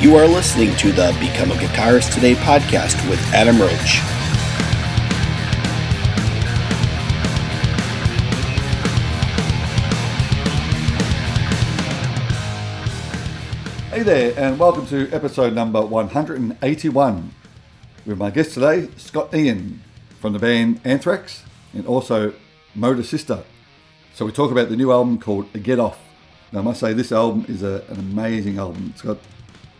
You are listening to the Become a Guitarist Today podcast with Adam Roach. Hey there, and welcome to episode number 181 with my guest today, Scott Ian from the band Anthrax and also Motor Sister. So, we talk about the new album called Get Off. Now, I must say, this album is a, an amazing album. It's got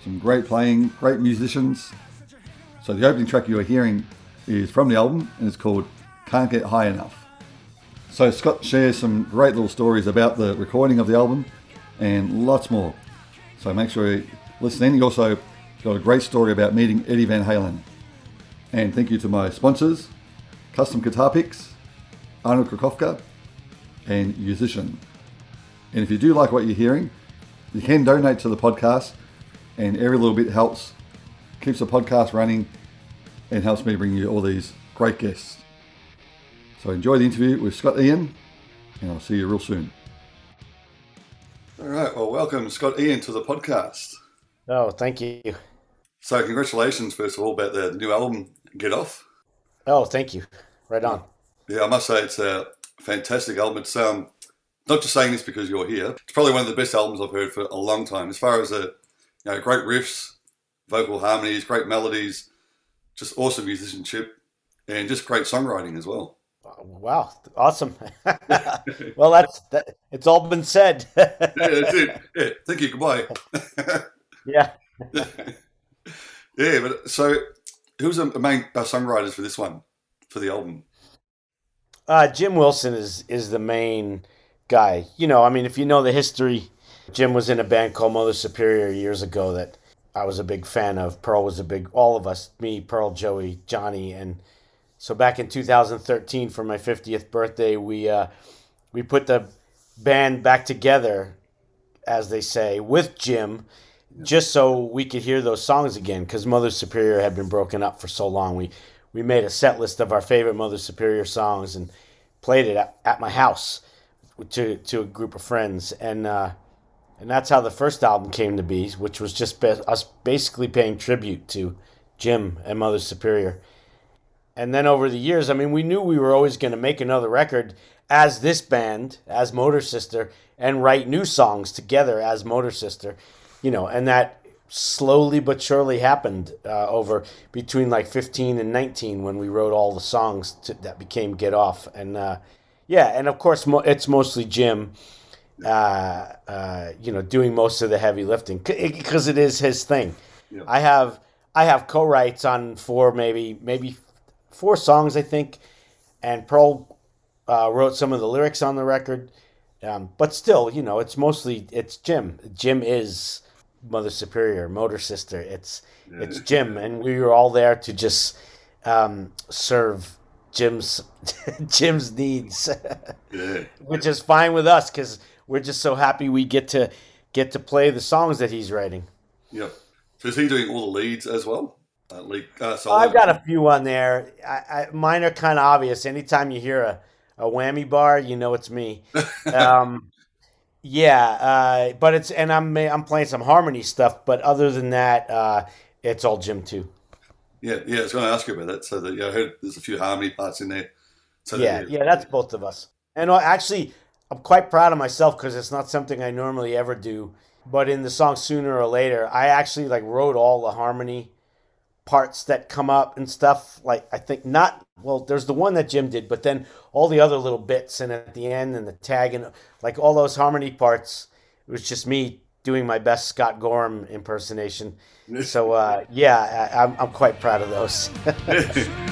some great playing, great musicians. So, the opening track you are hearing is from the album and it's called Can't Get High Enough. So, Scott shares some great little stories about the recording of the album and lots more. So make sure you listen in. He also got a great story about meeting Eddie Van Halen. And thank you to my sponsors, Custom Guitar Picks, Arnold Krakowka, and Musician. And if you do like what you're hearing, you can donate to the podcast, and every little bit helps, keeps the podcast running, and helps me bring you all these great guests. So enjoy the interview with Scott Ian, and I'll see you real soon. All right. Well, welcome, Scott Ian, to the podcast. Oh, thank you. So, congratulations, first of all, about the new album, Get Off. Oh, thank you. Right on. Yeah, I must say it's a fantastic album. It's um, not just saying this because you're here. It's probably one of the best albums I've heard for a long time. As far as a, you know, great riffs, vocal harmonies, great melodies, just awesome musicianship, and just great songwriting as well. Wow, awesome. well, that's that, it's all been said. yeah, that's it. Yeah, thank you. Goodbye. yeah. yeah, but so who's the main uh, songwriters for this one, for the album? Uh, Jim Wilson is is the main guy. You know, I mean, if you know the history, Jim was in a band called Mother Superior years ago that I was a big fan of. Pearl was a big, all of us, me, Pearl, Joey, Johnny, and so back in 2013 for my 50th birthday, we uh, we put the band back together, as they say, with Jim, just so we could hear those songs again. Because Mother Superior had been broken up for so long. We we made a set list of our favorite Mother Superior songs and played it at, at my house to to a group of friends, and uh, and that's how the first album came to be, which was just us basically paying tribute to Jim and Mother Superior and then over the years, I mean, we knew we were always going to make another record as this band, as Motor Sister, and write new songs together as Motor Sister, you know, and that slowly but surely happened uh, over between like 15 and 19 when we wrote all the songs to, that became Get Off. And uh, yeah, and of course, mo- it's mostly Jim. Uh, uh you know, doing most of the heavy lifting because it is his thing. Yeah. I have I have co-writes on four, maybe maybe four songs, I think, and Pearl uh, wrote some of the lyrics on the record. Um, but still, you know, it's mostly it's Jim. Jim is Mother Superior, Motor Sister. It's yeah. it's Jim, and we were all there to just um, serve Jim's Jim's needs, yeah. which is fine with us because we're just so happy we get to get to play the songs that he's writing. Yep. So is he doing all the leads as well? Uh, uh, I've got a few on there. I, I, mine are kind of obvious. Anytime you hear a, a whammy bar, you know it's me. um, yeah, uh, but it's and I'm I'm playing some harmony stuff. But other than that, uh, it's all Jim too. Yeah, yeah. I was going to ask you about that. So that yeah, I heard there's a few harmony parts in there. So yeah, that, yeah, that's both of us. And uh, actually, I'm quite proud of myself because it's not something I normally ever do. But in the song "Sooner or Later," I actually like wrote all the harmony parts that come up and stuff. Like I think not well, there's the one that Jim did, but then all the other little bits and at the end and the tag and like all those harmony parts, it was just me doing my best Scott Gorham impersonation. So uh, yeah, I, I'm, I'm quite proud of those.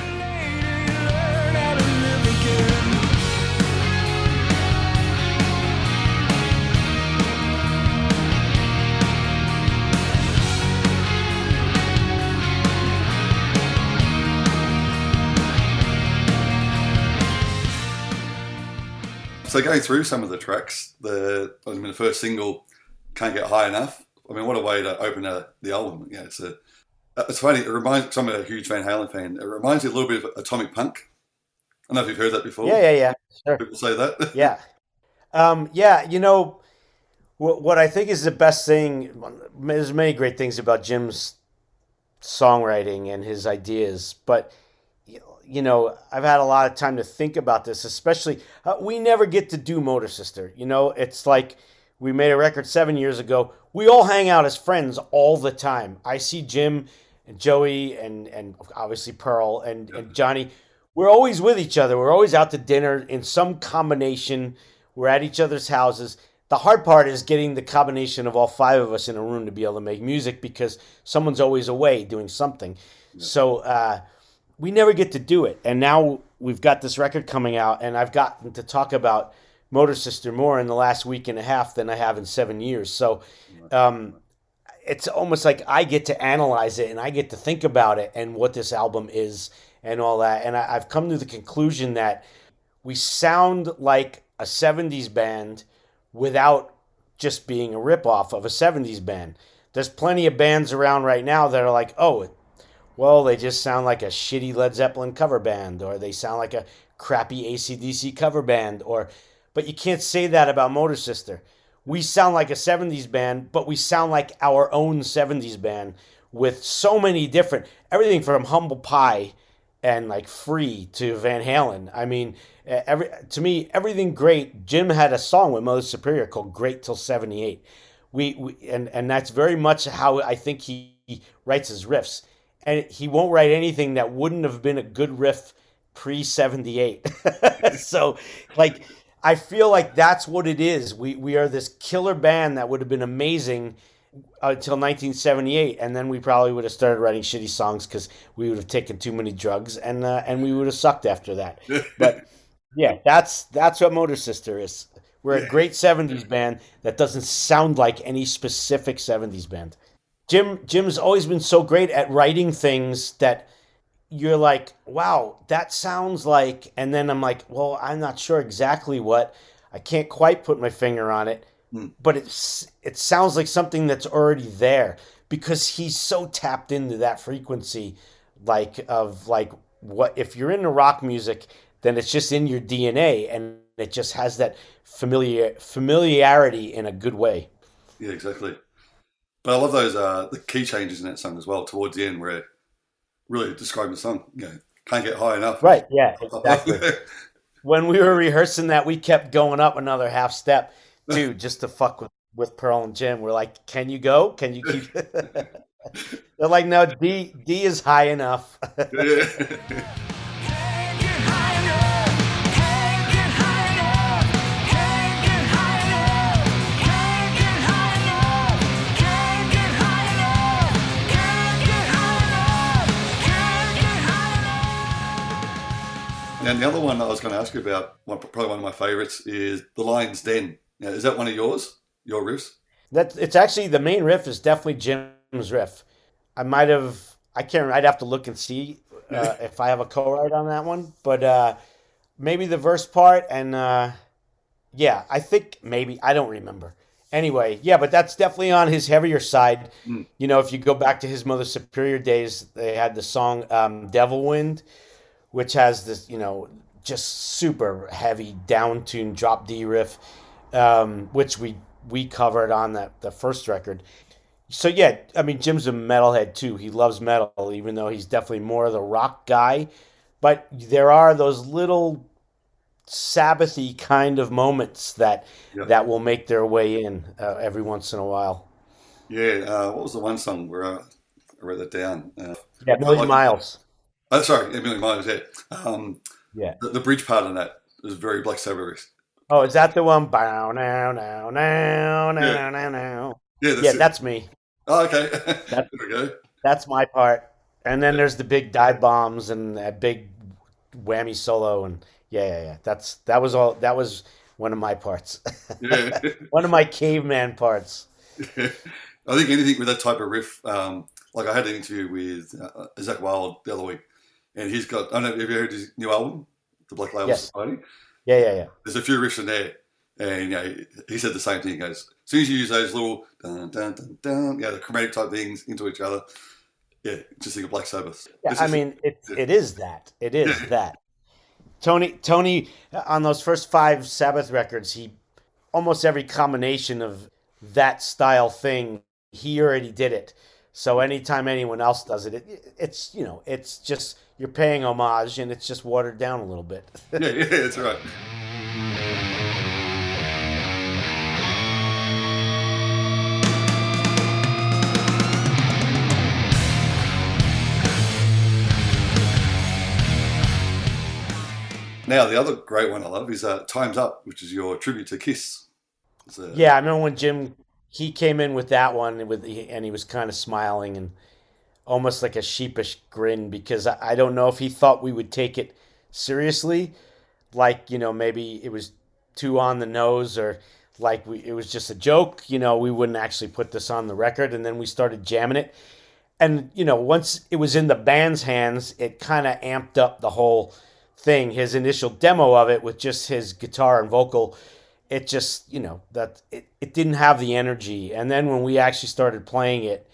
So going through some of the tracks, the I mean the first single, "Can't Get High Enough." I mean, what a way to open a, the album. Yeah, it's a it's funny. It reminds. I'm a huge Van Halen fan. It reminds me a little bit of Atomic Punk. I don't know if you've heard that before. Yeah, yeah, yeah. Sure. People say that. yeah, um, yeah. You know, what, what I think is the best thing. There's many great things about Jim's songwriting and his ideas, but you know, I've had a lot of time to think about this, especially uh, we never get to do Motor Sister. You know, it's like we made a record seven years ago. We all hang out as friends all the time. I see Jim and Joey and, and obviously Pearl and, and Johnny. We're always with each other. We're always out to dinner in some combination. We're at each other's houses. The hard part is getting the combination of all five of us in a room to be able to make music because someone's always away doing something. So, uh, we never get to do it. And now we've got this record coming out, and I've gotten to talk about Motor Sister more in the last week and a half than I have in seven years. So um, it's almost like I get to analyze it and I get to think about it and what this album is and all that. And I, I've come to the conclusion that we sound like a 70s band without just being a ripoff of a 70s band. There's plenty of bands around right now that are like, oh, well, they just sound like a shitty Led Zeppelin cover band, or they sound like a crappy ACDC cover band, or but you can't say that about Motor Sister. We sound like a 70s band, but we sound like our own 70s band with so many different everything from Humble Pie and like Free to Van Halen. I mean, every to me everything great. Jim had a song with Mother Superior called Great Till 78. We, we and and that's very much how I think he, he writes his riffs and he won't write anything that wouldn't have been a good riff pre 78. so, like, I feel like that's what it is. We, we are this killer band that would have been amazing until 1978 and then we probably would have started writing shitty songs because we would have taken too many drugs and uh, and we would have sucked after that but yeah that's that's what motor sister is we're a great 70s band that doesn't sound like any specific 70s band Jim Jim's always been so great at writing things that you're like, wow, that sounds like, and then I'm like, well, I'm not sure exactly what. I can't quite put my finger on it, mm. but it's it sounds like something that's already there because he's so tapped into that frequency, like of like what if you're into rock music, then it's just in your DNA and it just has that familiar familiarity in a good way. Yeah, exactly. But I love those uh, the key changes in that song as well towards the end, where it really describing the song. You know, can't get high enough. Right. Yeah. Exactly. when we were rehearsing that, we kept going up another half step too, just to fuck with with Pearl and Jim. We're like, "Can you go? Can you keep?" They're like, "No, D D is high enough." And the other one I was going to ask you about, one, probably one of my favourites, is The Lion's Den. Now, is that one of yours? Your riffs? That it's actually the main riff is definitely Jim's riff. I might have I can't. I'd have to look and see uh, if I have a co-write on that one, but uh, maybe the verse part and uh, yeah, I think maybe I don't remember. Anyway, yeah, but that's definitely on his heavier side. Mm. You know, if you go back to his Mother Superior days, they had the song um, "Devil Wind." Which has this, you know, just super heavy down tune drop D riff, um, which we we covered on that the first record. So yeah, I mean Jim's a metalhead too. He loves metal, even though he's definitely more of the rock guy. But there are those little Sabbathy kind of moments that yep. that will make their way in uh, every once in a while. Yeah, uh, what was the one song where uh, I wrote that down? Uh, yeah, Million like, Miles. Oh, sorry, a million miles. Yeah. Um, yeah. The, the, bridge part of that is very Black Sabbath. Oh, is that the one? Bow now now now now yeah. now now. Yeah, that's, yeah, that's me. Oh, okay. That's, there we go. That's my part. And then there's the big dive bombs and that big whammy solo and yeah, yeah, yeah. That's that was all. That was one of my parts. Yeah. one of my caveman parts. Yeah. I think anything with that type of riff, um, like I had an interview with uh, Zakk Wylde the other week, and he's got. I don't know. Have you heard his new album, The Black Label yes. Society? Yeah, yeah, yeah. There's a few riffs in there, and you know, he said the same thing. He goes, as soon as you use those little dun dun dun dun, yeah, the chromatic type things into each other, yeah, just think of Black Sabbath. Yeah, I mean, it yeah. it is that. It is that. Tony Tony on those first five Sabbath records, he almost every combination of that style thing. He already did it. So anytime anyone else does it, it it's you know it's just you're paying homage and it's just watered down a little bit. yeah, yeah, that's right. Now, the other great one I love is uh, Time's Up, which is your tribute to Kiss. A... Yeah, I remember when Jim he came in with that one with and he was kind of smiling and almost like a sheepish grin because I, I don't know if he thought we would take it seriously, like you know maybe it was too on the nose or like we, it was just a joke. You know, we wouldn't actually put this on the record, and then we started jamming it. And you know, once it was in the band's hands, it kind of amped up the whole thing. His initial demo of it with just his guitar and vocal, it just, you know, that it, it didn't have the energy. And then when we actually started playing it,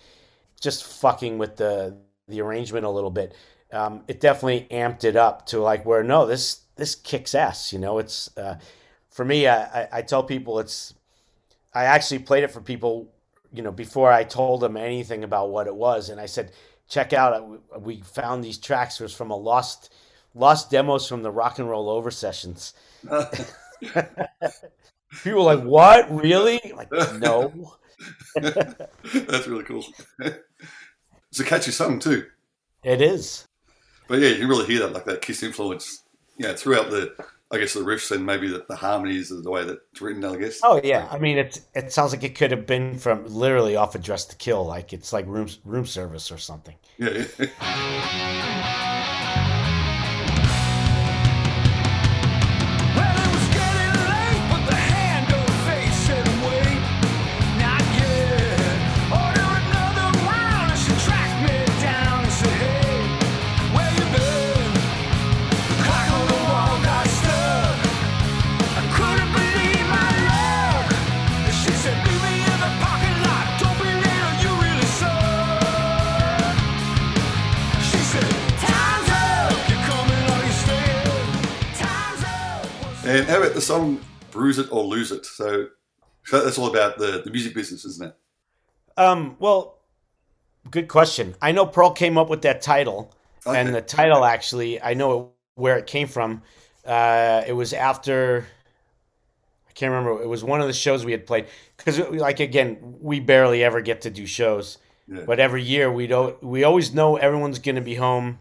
just fucking with the the arrangement a little bit, um, it definitely amped it up to like where no, this this kicks ass. You know, it's uh, for me. I, I, I tell people it's. I actually played it for people, you know, before I told them anything about what it was, and I said, check out. We found these tracks was from a lost lost demos from the rock and roll over sessions. People like, what? Really? Like, no. That's really cool. It's a catchy song too. It is. But yeah, you can really hear that, like that Kiss influence, yeah, throughout the, I guess, the riffs and maybe the, the harmonies of the way that it's written, I guess. Oh yeah, I mean, it it sounds like it could have been from literally off of Dressed to Kill, like it's like room room service or something. Yeah. yeah. song "Bruise It or Lose It"? So, so that's all about the, the music business, isn't it? Um. Well, good question. I know Pearl came up with that title, okay. and the title actually, I know where it came from. Uh, it was after I can't remember. It was one of the shows we had played because, like, again, we barely ever get to do shows, yeah. but every year we don't. We always know everyone's going to be home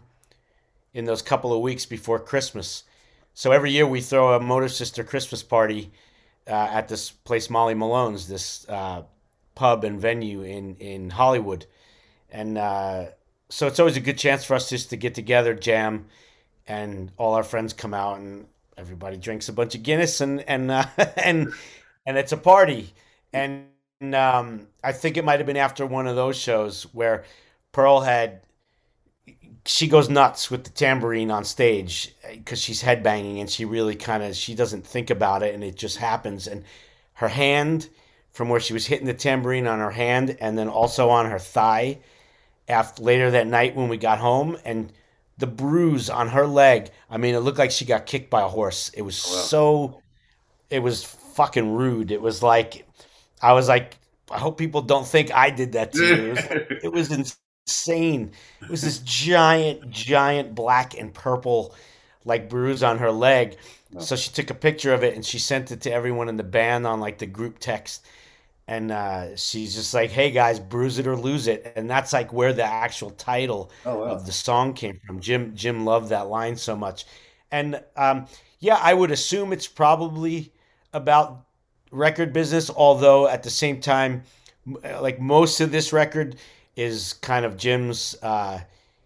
in those couple of weeks before Christmas. So every year we throw a Motor Sister Christmas party uh, at this place, Molly Malone's, this uh, pub and venue in in Hollywood, and uh, so it's always a good chance for us just to get together, jam, and all our friends come out and everybody drinks a bunch of Guinness and and uh, and and it's a party. And um, I think it might have been after one of those shows where Pearl had she goes nuts with the tambourine on stage uh, because she's headbanging and she really kind of she doesn't think about it and it just happens. And her hand from where she was hitting the tambourine on her hand and then also on her thigh after later that night when we got home and the bruise on her leg i mean it looked like she got kicked by a horse. It was oh, wow. so it was fucking rude. It was like i was like i hope people don't think i did that to you. It was, it was insane. It was this giant, giant black and purple like bruise on her leg. No. So she took a picture of it and she sent it to everyone in the band on like the group text. And uh, she's just like, "Hey guys, bruise it or lose it," and that's like where the actual title oh, wow. of the song came from. Jim Jim loved that line so much, and um, yeah, I would assume it's probably about record business. Although at the same time, like most of this record is kind of Jim's. Uh,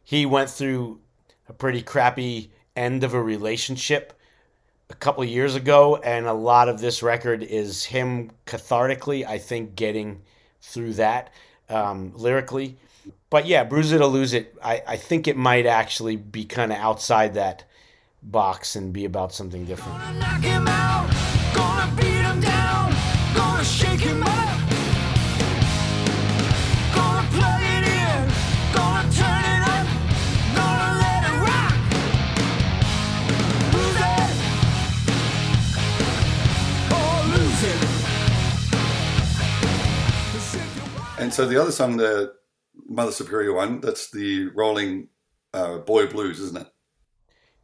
he went through a pretty crappy end of a relationship a couple years ago, and a lot of this record is him cathartically, I think, getting through that um, lyrically. But yeah, Bruise It or Lose It, I, I think it might actually be kind of outside that box and be about something different. So the other song, the Mother Superior one, that's the Rolling uh, Boy Blues, isn't it?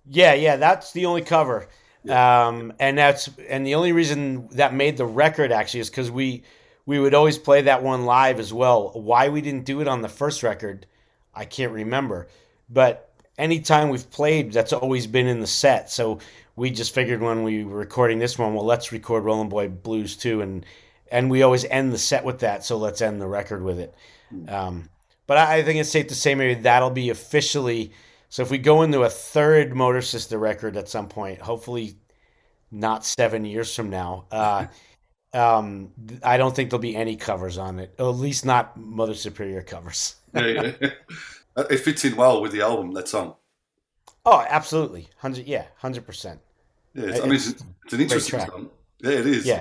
Yeah, yeah, that's the only cover. Um, and that's and the only reason that made the record actually is because we we would always play that one live as well. Why we didn't do it on the first record, I can't remember. But anytime we've played, that's always been in the set. So we just figured when we were recording this one, well, let's record Rolling Boy Blues too, and and we always end the set with that. So let's end the record with it. Um, but I, I think it's safe to say maybe that'll be officially. So if we go into a third Motor Sister record at some point, hopefully not seven years from now, uh, um, I don't think there'll be any covers on it. At least not Mother Superior covers. yeah, yeah. it fits in well with the album, that song. Oh, absolutely, hundred. Yeah, hundred percent. Yeah, it's, I mean, it's, it's an interesting song. Yeah, it is. Yeah,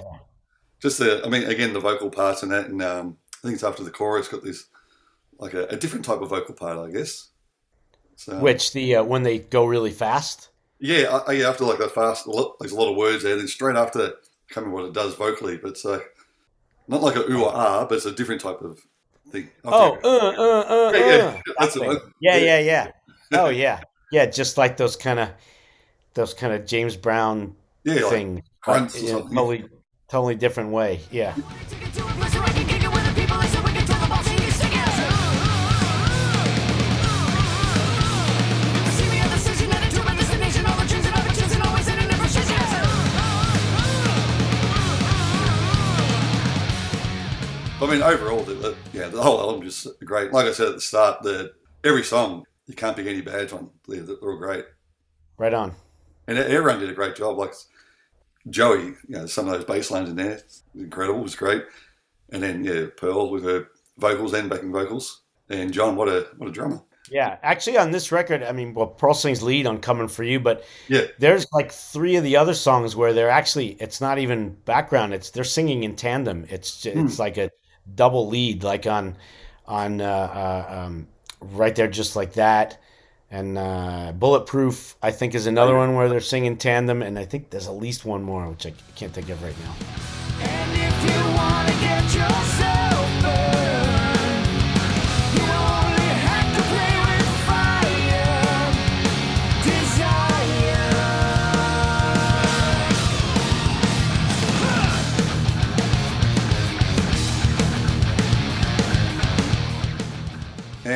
Just the, I mean, again, the vocal parts in that, and um, I think it's after the chorus got this, like a, a different type of vocal part, I guess. So, which the uh, when they go really fast. Yeah, I, I, after like that fast, there's a lot of words there. Then straight after, I can't remember what it does vocally, but it's like not like a ooh or ah, but it's a different type of thing. Oh, uh, uh, uh, yeah, uh. yeah, that's That it. thing. Yeah, yeah, yeah. Oh, yeah, yeah. Just like those kind of those kind of James Brown yeah, like thing, grunts or in a something. Totally, different way. Yeah. I mean, overall, the, the, yeah, the whole album just great. Like I said at the start, the every song you can't pick any bad one. They're, they're all great, Right on. and everyone did a great job. Like Joey, you know, some of those bass lines in there, incredible, it was great. And then yeah, Pearl with her vocals and backing vocals, and John, what a what a drummer. Yeah, actually, on this record, I mean, well, Pearl sings lead on "Coming for You," but Yeah, there's like three of the other songs where they're actually it's not even background; it's they're singing in tandem. It's it's like a double lead, like on on uh, uh, um, right there, just like that. And uh, "Bulletproof," I think, is another one where they're singing tandem, and I think there's at least one more, which I can't think of right now.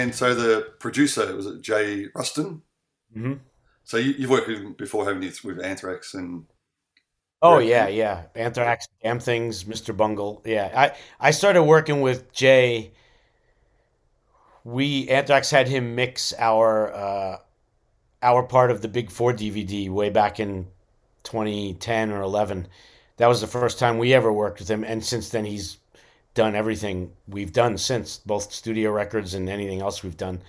And so the producer was it Jay Ruston. hmm So you, you've worked with him before, haven't you, with Anthrax and Oh Yeah. yeah, yeah. Anthrax, Damn Things, Mr. Bungle. Yeah, I I started working with Jay. We Anthrax had him mix our uh, our part of the Big Four DVD way back in 2010 or 11. That was the first time we ever worked with him, and since then he's done everything we've done since, both studio records and anything else we've done.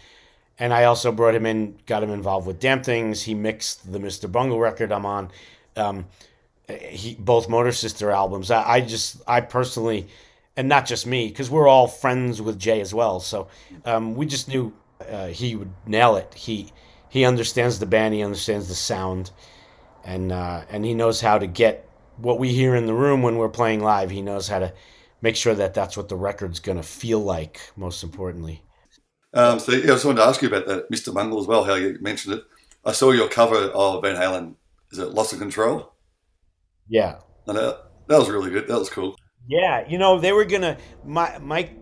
And I also brought him in, got him involved with Damn Things. He mixed the Mr. Bungle record I'm on. Um, he both Motor Sister albums. I, I just I personally, and not just me, because we're all friends with Jay as well. So um, we just knew uh, he would nail it. He he understands the band. He understands the sound, and uh, and he knows how to get what we hear in the room when we're playing live. He knows how to make sure that that's what the record's gonna feel like. Most importantly. Um, so yeah, I just wanted to ask you about that, Mr. Bungle, as well. How you mentioned it. I saw your cover of Van Halen. Is it Loss of Control? Yeah. And that, that was really good. That was cool. Yeah, you know they were gonna my Mike.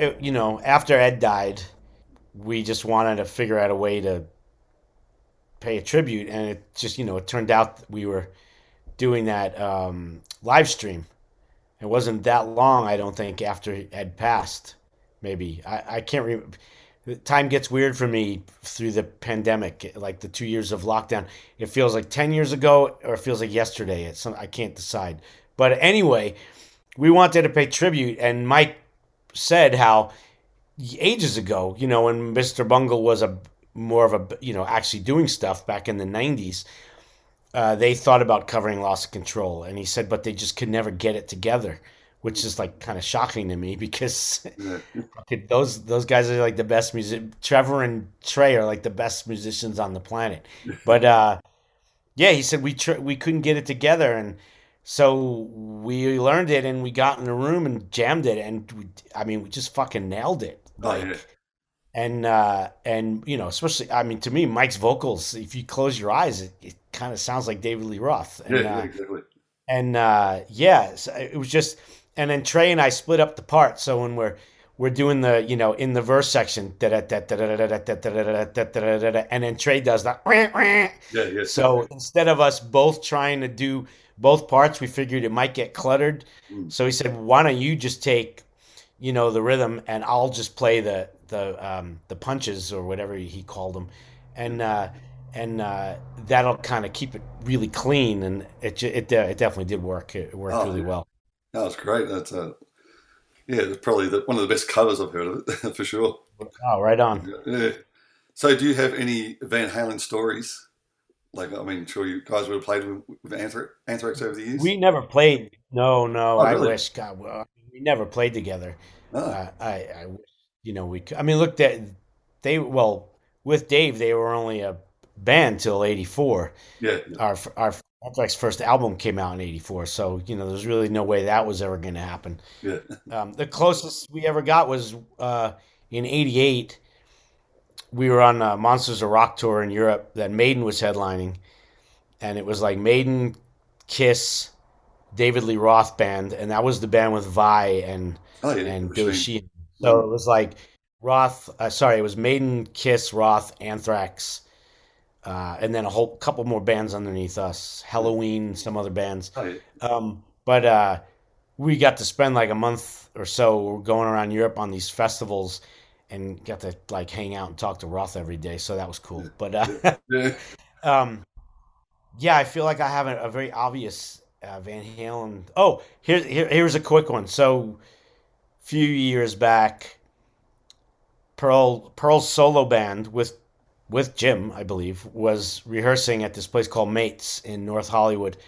uh, You know, after Ed died, we just wanted to figure out a way to pay a tribute, and it just you know it turned out that we were doing that um, live stream. It wasn't that long, I don't think, after it had passed. Maybe I, I can't remember. Time gets weird for me through the pandemic, like the two years of lockdown. It feels like ten years ago, or it feels like yesterday. It's I can't decide. But anyway, we wanted to pay tribute, and Mike said how ages ago, you know, when Mr. Bungle was a more of a you know actually doing stuff back in the line uh, they thought about covering loss of control, and he said, but they just could never get it together, which is like kind of shocking to me because those those guys are like the best music. Trevor and Trey are like the best musicians on the planet, but uh, yeah, he said we tr- we couldn't get it together, and so we learned it and we got in the room and jammed it and we, I mean we just fucking nailed it. Like, oh, yeah. And uh, and you know, especially I mean, to me, Mike's vocals. If you close your eyes, it, it kind of sounds like David Lee Roth. And, Yeah, uh, exactly. and uh, yeah, so it was just. And then Trey and I split up the part. So when we're we're doing the you know in the verse section, and then Trey does that. Yeah, yeah. So instead of us both trying to do both parts, we figured it might get cluttered. Mm. So he said, "Why don't you just take, you know, the rhythm, and I'll just play the the um, the punches or whatever he called them, and uh, and uh, that'll kind of keep it really clean." And it it de- it definitely did work. It worked Oh, really yeah. well. that was great. That's uh, yeah, it's probably the, one of the best covers I've heard of it for sure. Oh, right on. Yeah. So, do you have any Van Halen stories? Like, I mean, sure, you guys would have played with, with Anthrax, over the years. We never played. No, no. Oh, I wish God, well, we never played together. Ah, Uh, I, I, wish, you know, we. I mean, look, that they well with Dave, they were only a band till '84. yeah, Our our Anthrax first album came out in '84, so you know, there's really no way that was ever going to happen. yeah, Um, the closest we ever got was uh, in '88. We were on uh, Monsters of Rock tour in Europe that Maiden was headlining, and it was like Maiden, Kiss, David Lee Roth band, and that was the band with Vai and oh yeah, and Billy. Sheehan. So it was like Roth. Uh, sorry, it was Maiden, Kiss, Roth, Anthrax, uh, and then a whole couple more bands underneath us. Helloween, some other bands. Um, but uh, we got to spend like a month or so going around Europe on these festivals, and got to like hang out and talk to Roth every day. So that was cool. But uh, yeah. um, yeah, I feel like I have a, a very obvious uh, Van Halen. Oh, here, here, here's a quick one. So, few years back, Pearl Pearl's solo band with with Jim, I believe, was rehearsing at this place called Mates in North Hollywood.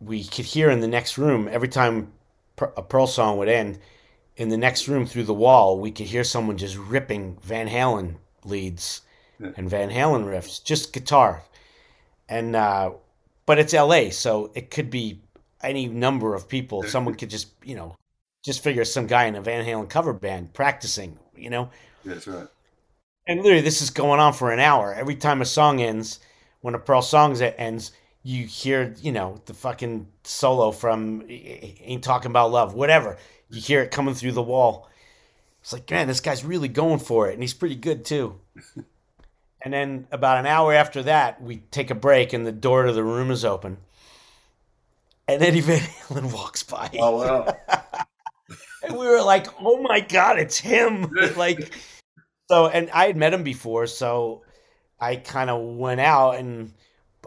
We could hear in the next room every time a Pearl song would end. In the next room through the wall, we could hear someone just ripping Van Halen leads and Van Halen riffs, just guitar. And uh, but it's L.A., so it could be any number of people. Someone could just you know just figure some guy in a Van Halen cover band practicing, you know. That's right. And literally, this is going on for an hour. Every time a song ends, when a Pearl song ends, you hear, you know, the fucking solo from Ain't Talking About Love, whatever. You hear it coming through the wall. It's like, man, this guy's really going for it. And he's pretty good, too. and then about an hour after that, we take a break and the door to the room is open. And Eddie Van Halen walks by. Oh wow. And we were like, oh my God, it's him. like, so, and I had met him before. So I kind of went out and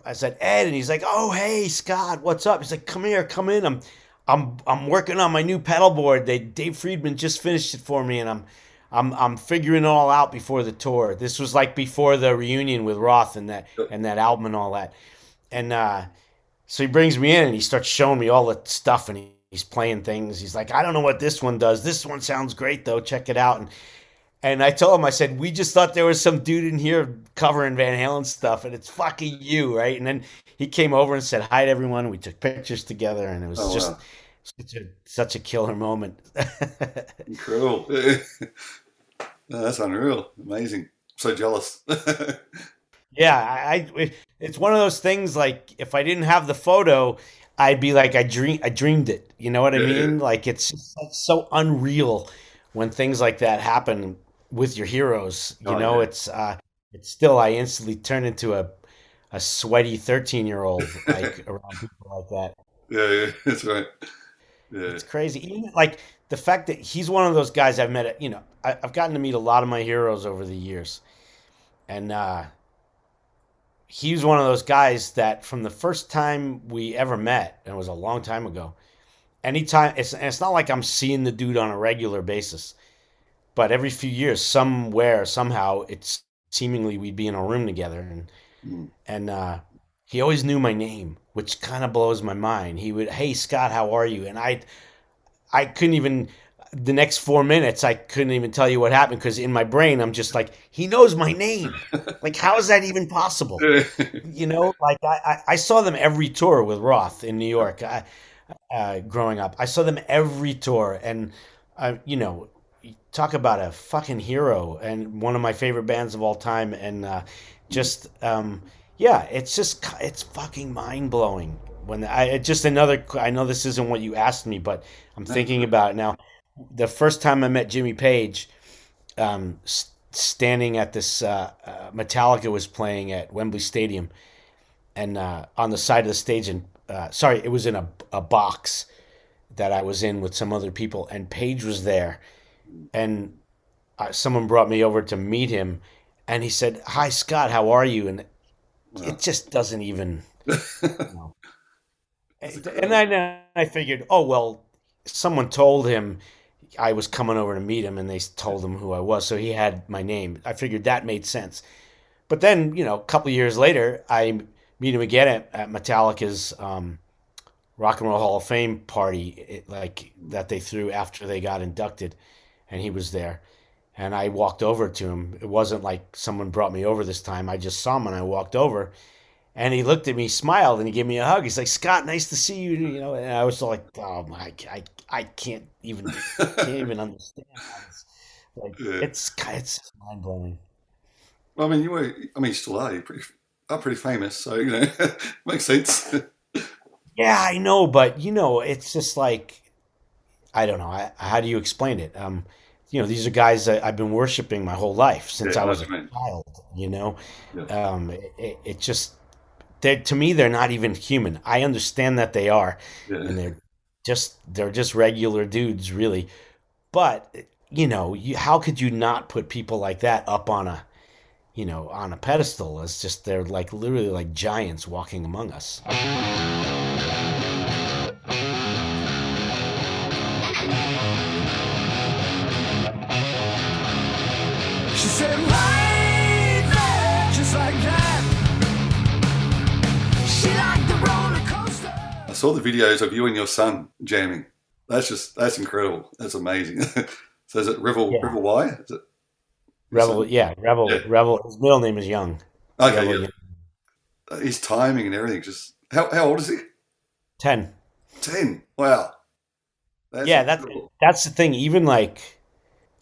I said, Ed, and he's like, oh, hey, Scott, what's up? He's like, come here, come in. I'm, I'm, I'm working on my new pedal board. They, Dave Friedman just finished it for me and I'm, I'm, I'm figuring it all out before the tour. This was like before the reunion with Roth and that, and that album and all that. And, uh, so he brings me in and he starts showing me all the stuff and he, he's playing things. He's like, I don't know what this one does. This one sounds great though. Check it out. And and I told him, I said, we just thought there was some dude in here covering Van Halen stuff, and it's fucking you, right? And then he came over and said hi to everyone. We took pictures together, and it was Oh, just wow. such a such a killer moment. Incredible. No, that's unreal. Amazing. So jealous. Yeah, I, I it's one of those things like if I didn't have the photo, I'd be like I dream I dreamed it. You know what I mean? Like it's like so unreal when things like that happen with your heroes. You Oh, know, yeah. it's uh it's still I instantly turn into a a sweaty 13-year-old like around people like that. yeah, yeah, that's right. Yeah. It's crazy. Even like the fact that he's one of those guys I've met. At, you know, I, I've gotten to meet a lot of my heroes over the years, and uh, he was one of those guys that from the first time we ever met, and it was a long time ago. Anytime it's and it's not like I'm seeing the dude on a regular basis, but every few years, somewhere, somehow, it's seemingly we'd be in a room together, and Mm. and uh, he always knew my name, which kind of blows my mind. He would, "Hey Scott, how are you?" And I, I couldn't even. The next four minutes, I couldn't even tell you what happened because in my brain, I'm just like, he knows my name. like, how is that even possible? you know, like I, I, saw them every tour with Roth in New York. I, uh, growing up, I saw them every tour, and uh, you know, talk about a fucking hero and one of my favorite bands of all time, and uh, just um, yeah, it's just it's fucking mind blowing. When I just another, I know this isn't what you asked me, but I'm thinking about it now the first time I met Jimmy Page, um, standing at this uh, uh, Metallica was playing at Wembley Stadium, and uh, on the side of the stage, and uh, sorry, it was in a, a box that I was in with some other people, and Page was there, and uh, someone brought me over to meet him, and he said, "Hi, Scott, how are you?" And it just doesn't even. You know. and I, I figured, oh well, someone told him I was coming over to meet him and they told him who I was. So he had my name. I figured that made sense. But then, you know, a couple years later, I meet him again at, at Metallica's um, Rock and Roll Hall of Fame party, it, like that they threw after they got inducted, and he was there. And I walked over to him. It wasn't like someone brought me over this time. I just saw him and I walked over, and he looked at me, smiled, and he gave me a hug. He's like, "Scott, nice to see you." You know, and I was like, "Oh my, I, I can't even, can't even understand." Like, yeah. it's it's mind blowing. Well, I mean, you were, I mean, you still are. You're pretty, are pretty famous, so you know, makes sense. yeah, I know, but you know, it's just like, I don't know. I, how do you explain it? Um, you know, these are guys that I've been worshiping my whole life since yeah, I was a child. You know, yeah. um, it, it just they to me they're not even human. I understand that they are, yeah. and they're just they're just regular dudes, really. But you know, you, how could you not put people like that up on a you know on a pedestal? It's just they're like literally like giants walking among us. Saw the videos of you and your son jamming. That's just that's incredible. That's amazing. so is it Revel yeah. Revel Y? Is it Revel? Yeah, Revel. Yeah. Revel. His middle name is Young. Okay, Revel yeah. Uh, his timing and everything. Just how how old is he? Ten. Ten. Wow. That's yeah, that's that's the thing. Even like,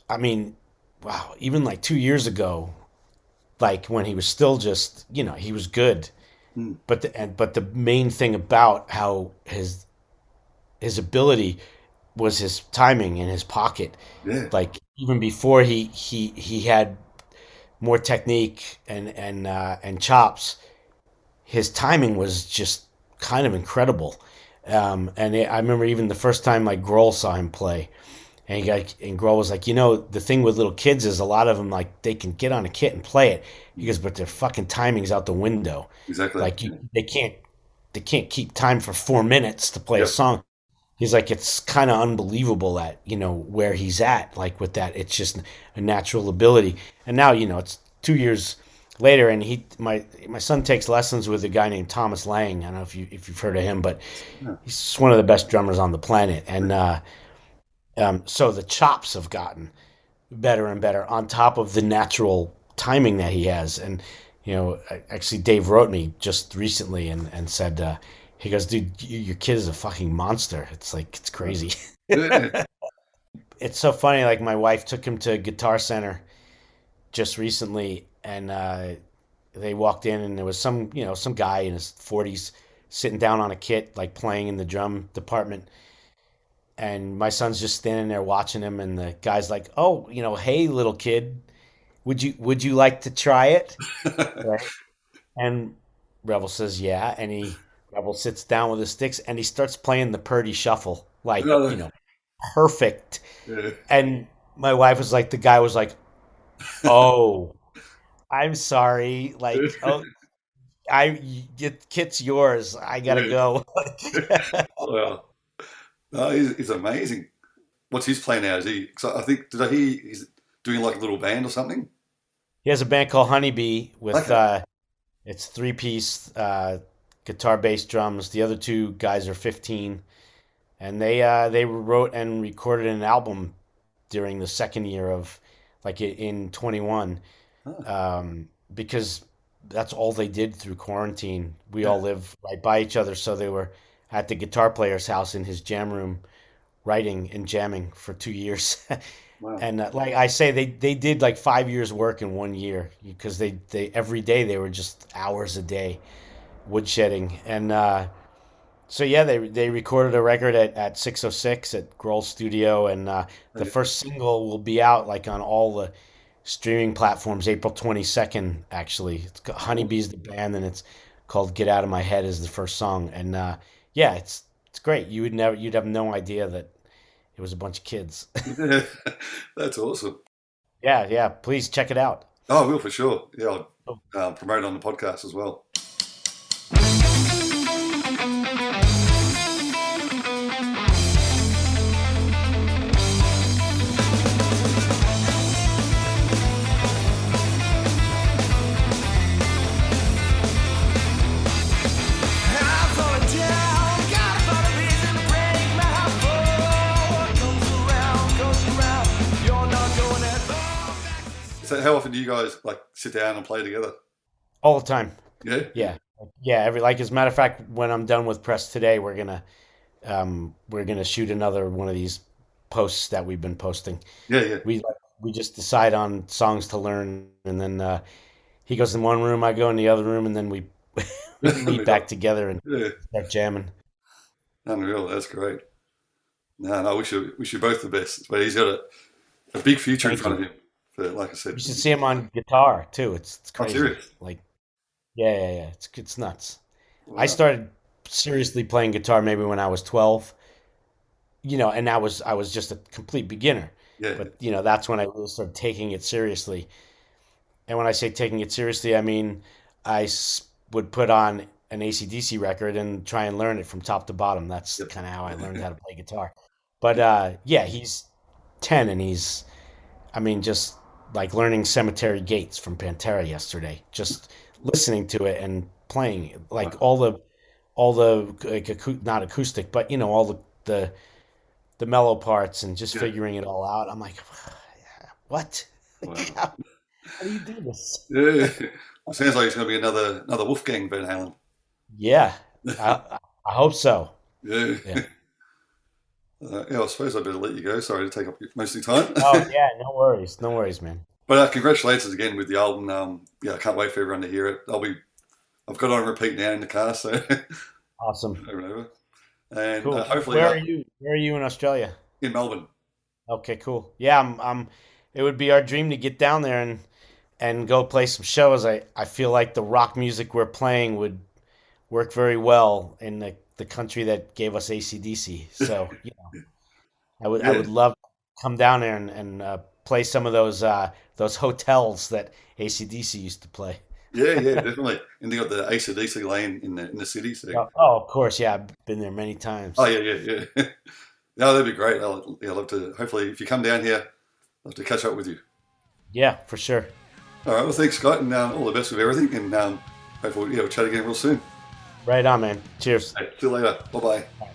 I mean, wow. Even like two years ago, like when he was still just, you know, he was good. Mm. But the and, but the main thing about how his his ability was his timing in his pocket. Yeah. Like even before he he he had more technique and and uh, and chops, his timing was just kind of incredible. Um, and it, I remember even the first time like Grohl saw him play, and he got, and Grohl was like, you know, the thing with little kids is a lot of them like they can get on a kit and play it. He goes, but their fucking timing's out the window. Exactly. Like you, they can't they can't keep time for four minutes to play yep. a song. He's like, it's kind of unbelievable that you know where he's at. Like with that, it's just a natural ability. And now you know it's two years later, and he my my son takes lessons with a guy named Thomas Lang. I don't know if you if you've heard of him, but he's one of the best drummers on the planet. And uh, um, so the chops have gotten better and better on top of the natural timing that he has. And, you know, actually, Dave wrote me just recently and, and said, uh, he goes, dude, your kid is a fucking monster. It's like, it's crazy. it's so funny. Like, my wife took him to Guitar Center just recently, and uh, they walked in, and there was some, you know, some guy in his 40s sitting down on a kit, like playing in the drum department and my son's just standing there watching him and the guy's like oh you know hey little kid would you would you like to try it? Right? and revel says yeah and he revel sits down with his sticks and he starts playing the Purdie shuffle like you know perfect. Yeah. and my wife was like the guy was like oh i'm sorry like oh i get kit's yours i gotta go. Well no, he's, he's, amazing. What's his play now? Is he? I think did I hear he's doing like a little band or something? He has a band called Honeybee with okay. uh, it's three piece uh, guitar, bass, drums. The other two guys are fifteen. and they uh, they wrote and recorded an album during the second year of like in 21 um, because that's all they did through quarantine. We all live right by each other, so they were at the guitar player's house in his jam room, writing and jamming for two years. Wow. and uh, like I say, they they did like five years work in one year because they they every day they were just hours a day woodshedding and. Uh, so yeah, they they recorded a record at, at 606 at Grohl Studio, and uh, the first single will be out like on all the streaming platforms April 22nd. Actually, it's Honeybees the band, and it's called "Get Out of My Head" is the first song, and uh, yeah, it's it's great. You would never, you'd have no idea that it was a bunch of kids. That's awesome. yeah, yeah. Please check it out. Oh, I will for sure. Yeah, I'll Oh. uh, promote it on the podcast as well. How often do you guys like sit down and play together? All the time. Yeah, Yeah, yeah. Every like as a matter of fact, when I'm done with press today, we're gonna um, we're gonna shoot another one of these posts that we've been posting. yeah, yeah. We we just decide on songs to learn, and then uh, he goes in one room, I go in the other room, and then we meet back together and yeah. start jamming. Unreal. That's great. No, no, we should we should both the best. But he's got a, a big future in Thank front of him. For, like I said, You should see him on guitar too. It's it's I'm crazy. Like, yeah, yeah, yeah. It's it's nuts. Wow. I started seriously playing guitar maybe when I was twelve. You know, and I was I was just a complete beginner. Yeah, But you know, that's when I really started taking it seriously. And when I say taking it seriously, I mean I would put on an ACDC record and try and learn it from top to bottom. That's Yep. kind of how I learned how to play guitar. But uh, yeah, he's ten and he's, I mean, just like learning Cemetery Gates from Pantera yesterday. Just listening to it and playing it. like all the, all the like, acou- not acoustic, but you know all the the the mellow parts and just Yeah. figuring it all out. I'm like, what? Wow. how, how do you do this? yeah. Sounds like it's going to be another another Wolfgang Van Halen. Yeah, I, I hope so. Yeah. Yeah. Uh, yeah, I suppose I better let you go. Sorry to take up most of your time. Oh yeah, no worries, no worries, man. But uh, congratulations again with the album. Um, yeah, I can't wait for everyone to hear it. I'll be, I've got it on repeat now in the car, so Awesome, over and over. And cool. uh, hopefully Where uh, are you? Where are you in Australia? in Melbourne. Okay, cool. Yeah, I'm. I'm it would be our dream to get down there and and go play some shows. I I feel like the rock music we're playing would work very well in the the country that gave us ACDC. So you know, I would I would love to come down there and and uh, play some of those uh, those hotels that ACDC used to play. Yeah, yeah, definitely. And they got the ACDC lane in the in the city. So. Oh, oh, of course, yeah, I've been there many times. Oh yeah, yeah, yeah. no, that'd be great. I'll, yeah, I'd love to. Hopefully, if you come down here, I'd love to catch up with you. Yeah, for sure. All right. Well, thanks, Scott, and um, all the best with everything. And um, hopefully, yeah, we'll chat again real soon. Right on, man. Cheers. Hey, see you later. Bye. Bye.